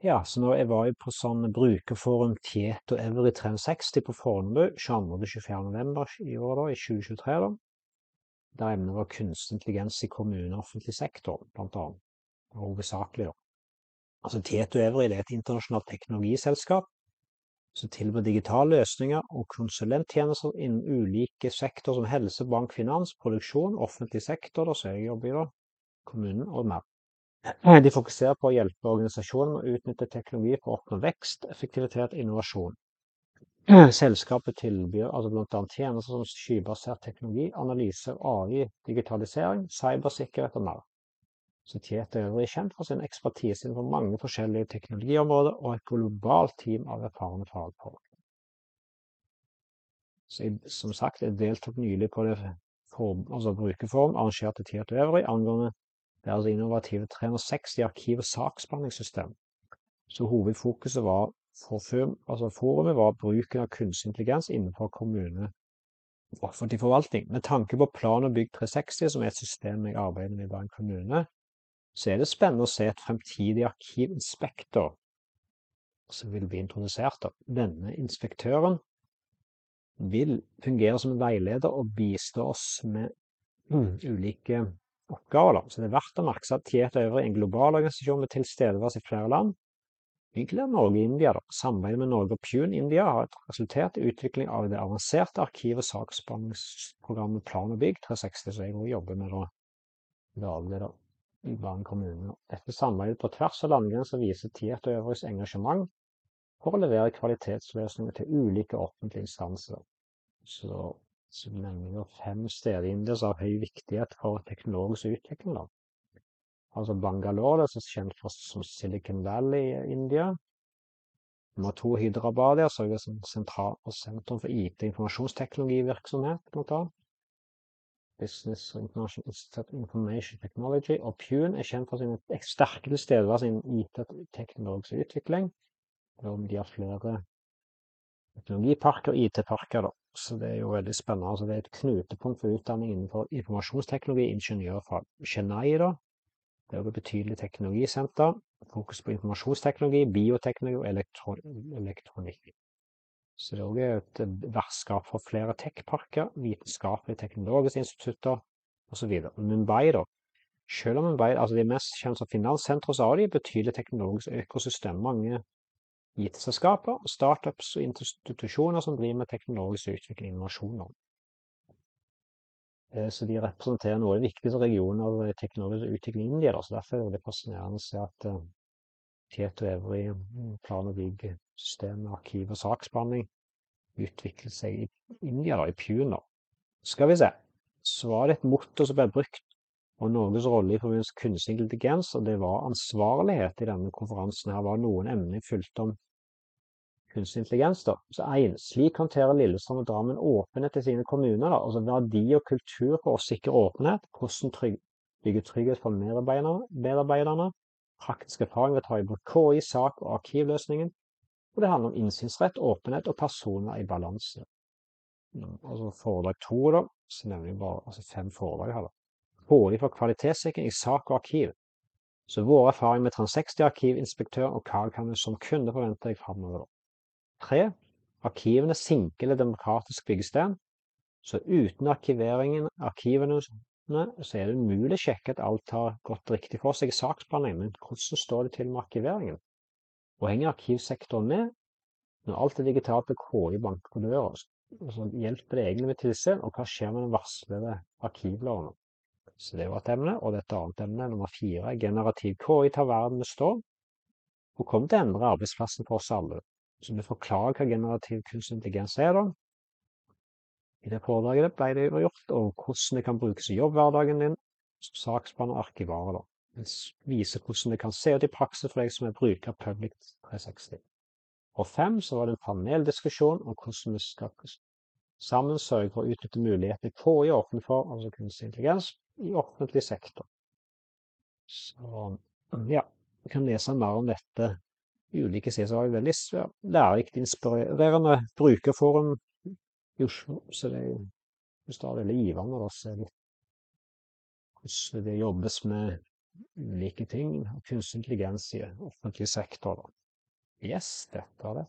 Ja, så nå jeg var på sånn brukerforum Tieto Every 360 på Fornebu 22.-24. november i år, da, i 2023. da. Der emnet var kunstig intelligens i kommune og offentlig sektor, blant annet. Hovedsakelig, da. Altså Tieto Every er et internasjonalt teknologiselskap som tilbyr digitale løsninger og konsulenttjenester innen ulike sektorer som helse, bank, finans, produksjon, offentlig sektor, da, så jeg jobber i da, kommunen og mer. De fokuserer på å hjelpe organisasjoner med å utnytte teknologi for å oppnå vekst, effektivitet og innovasjon. Selskapet tilbyr altså bl.a. tjenester som skybasert teknologi, analyse, AI, digitalisering, cybersikkerhet og mer. Så Tieto er øvrig kjent for sin ekspertise innenfor mange forskjellige teknologiområder og et globalt team av erfarne fagfolk. Så jeg, som sagt, jeg deltok nylig på det for, altså brukerforum arrangert til og Øvrig angående deres innovative 360 arkiv- og saksbehandlingssystem. Så hovedfokuset var for altså forumet var bruken av kunstig intelligens innenfor kommune og offentlig forvaltning. Med tanke på Plan og bygg 360, som er et system jeg arbeider med i Bergen kommune, så er det spennende å se et fremtidig arkivinspektor som vil bli introdusert. Denne inspektøren vil fungere som en veileder og bistå oss med mm, ulike oppgaver. Da. Så det er verdt å merke seg at Tieto er en global organisasjon med tilstedeværelse i flere land, inkludert Norge og India. Da. Samarbeidet med Norge og Pune India har resultert i utvikling av det avanserte arkiv- og saksbehandlingsprogrammet Plan og bygg 360, som jeg også jobber med da, daglig da, i Bergen kommune. Dette samarbeidet på tvers av landegrenser viser Tieta Øvrigs engasjement for å levere kvalitetsløsninger til ulike offentlige instanser. Så som nevner fem steder i India som har høy viktighet for teknologisk utvikling. Da. Altså Bangalore, det er kjent for som Silicon Valley i India. Nummer to Hyderabad, som er sentral og sentrum for IT- og informasjonsteknologivirksomhet. blant annet. Business Information Technology. Og Pune er kjent for sin sterke tilstedeværelse innen IT- og teknologisk utvikling. De har flere teknologiparker og IT-parker. da. Så det er jo veldig spennende. Altså, det er et knutepunkt for utdanning innenfor informasjonsteknologi, ingeniørfag. Chennai, da. Det er jo et betydelig teknologisenter. Fokus på informasjonsteknologi, bioteknologi og elektro elektronikk. Så det er også et vertskap for flere tech-parker, vitenskapelige teknologiske institutter osv. Mumbai, da. Selv om Mumbai altså de er mest kjent som finanssentre, så har de et betydelig teknologisk økosystem. Mange IT-selskaper, startups og institusjoner som driver med teknologisk utvikling og innovasjoner. Eh, så de representerer noen av regioner av teknologisk utvikling i India. Så derfor er det fascinerende å se at uh, Tieto Evry, mm, plan- og byggsystem, arkiv og saksbehandling utviklet seg i India, da, i Pune. Skal vi se. Så var det et motto som ble brukt og Norges rolle i forbindelse med kunstig intelligens, og det var ansvarlighet i denne konferansen. Her var noen emner fulgt om kunstig intelligens. da. Så en, Slik håndterer Lillestrøm og Drammen åpenhet til sine kommuner. da. Altså Verdi og kultur for å sikre åpenhet. Hvordan trygg, bygge trygghet for medarbeiderne. Praktisk erfaring ved å ta i bruk KI, sak og arkivløsningen. Og det handler om innsynsrett, åpenhet og personer i balanse. Altså Foredrag to, da, så nevner vi bare altså fem foredrag her. da. KI for kvalitetssikring i sak og arkiv. Så vår erfaring med 360 arkivinspektør og hva kan vi som kunde forvente deg framover. 3. Arkivene sinker eller demokratisk byggestein. Så uten arkiveringen arkivene så er det umulig å sjekke at alt har gått riktig for seg i saksbehandlingen. Men hvordan står det til med arkiveringen? Og henger arkivsektoren med? Når alt er digitalt på KI banker på døra, så hjelper det egentlig med tilsyn, og hva skjer med den varslede arkivloven? Så det var et emne. Og dette annet emne, nummer fire, generativ KI tar verden med storm og kommer til å endre arbeidsplassen for oss alle. Så vi forklarer hva generativ kunstig intelligens er. da. I det foredraget ble det gjort, og hvordan det kan brukes i jobbhverdagen din som saksbehandler og arkivarer. da. Det viser hvordan det kan se ut i praksis for deg som er bruker av Public 360. Og fem så var det en paneldiskusjon om hvordan vi skal sammen sørge for å utnytte muligheter på i offentlig for, altså kunstig intelligens, i offentlig sektor. Så ja, vi kan lese mer om dette ulike det var veldig lærerikt, inspirerende brukerforum i Oslo. Så det er jo stadig veldig givende å se hvordan det jobbes med ulike ting, kunstig intelligens i offentlig sektor. Da. Yes, dette er det.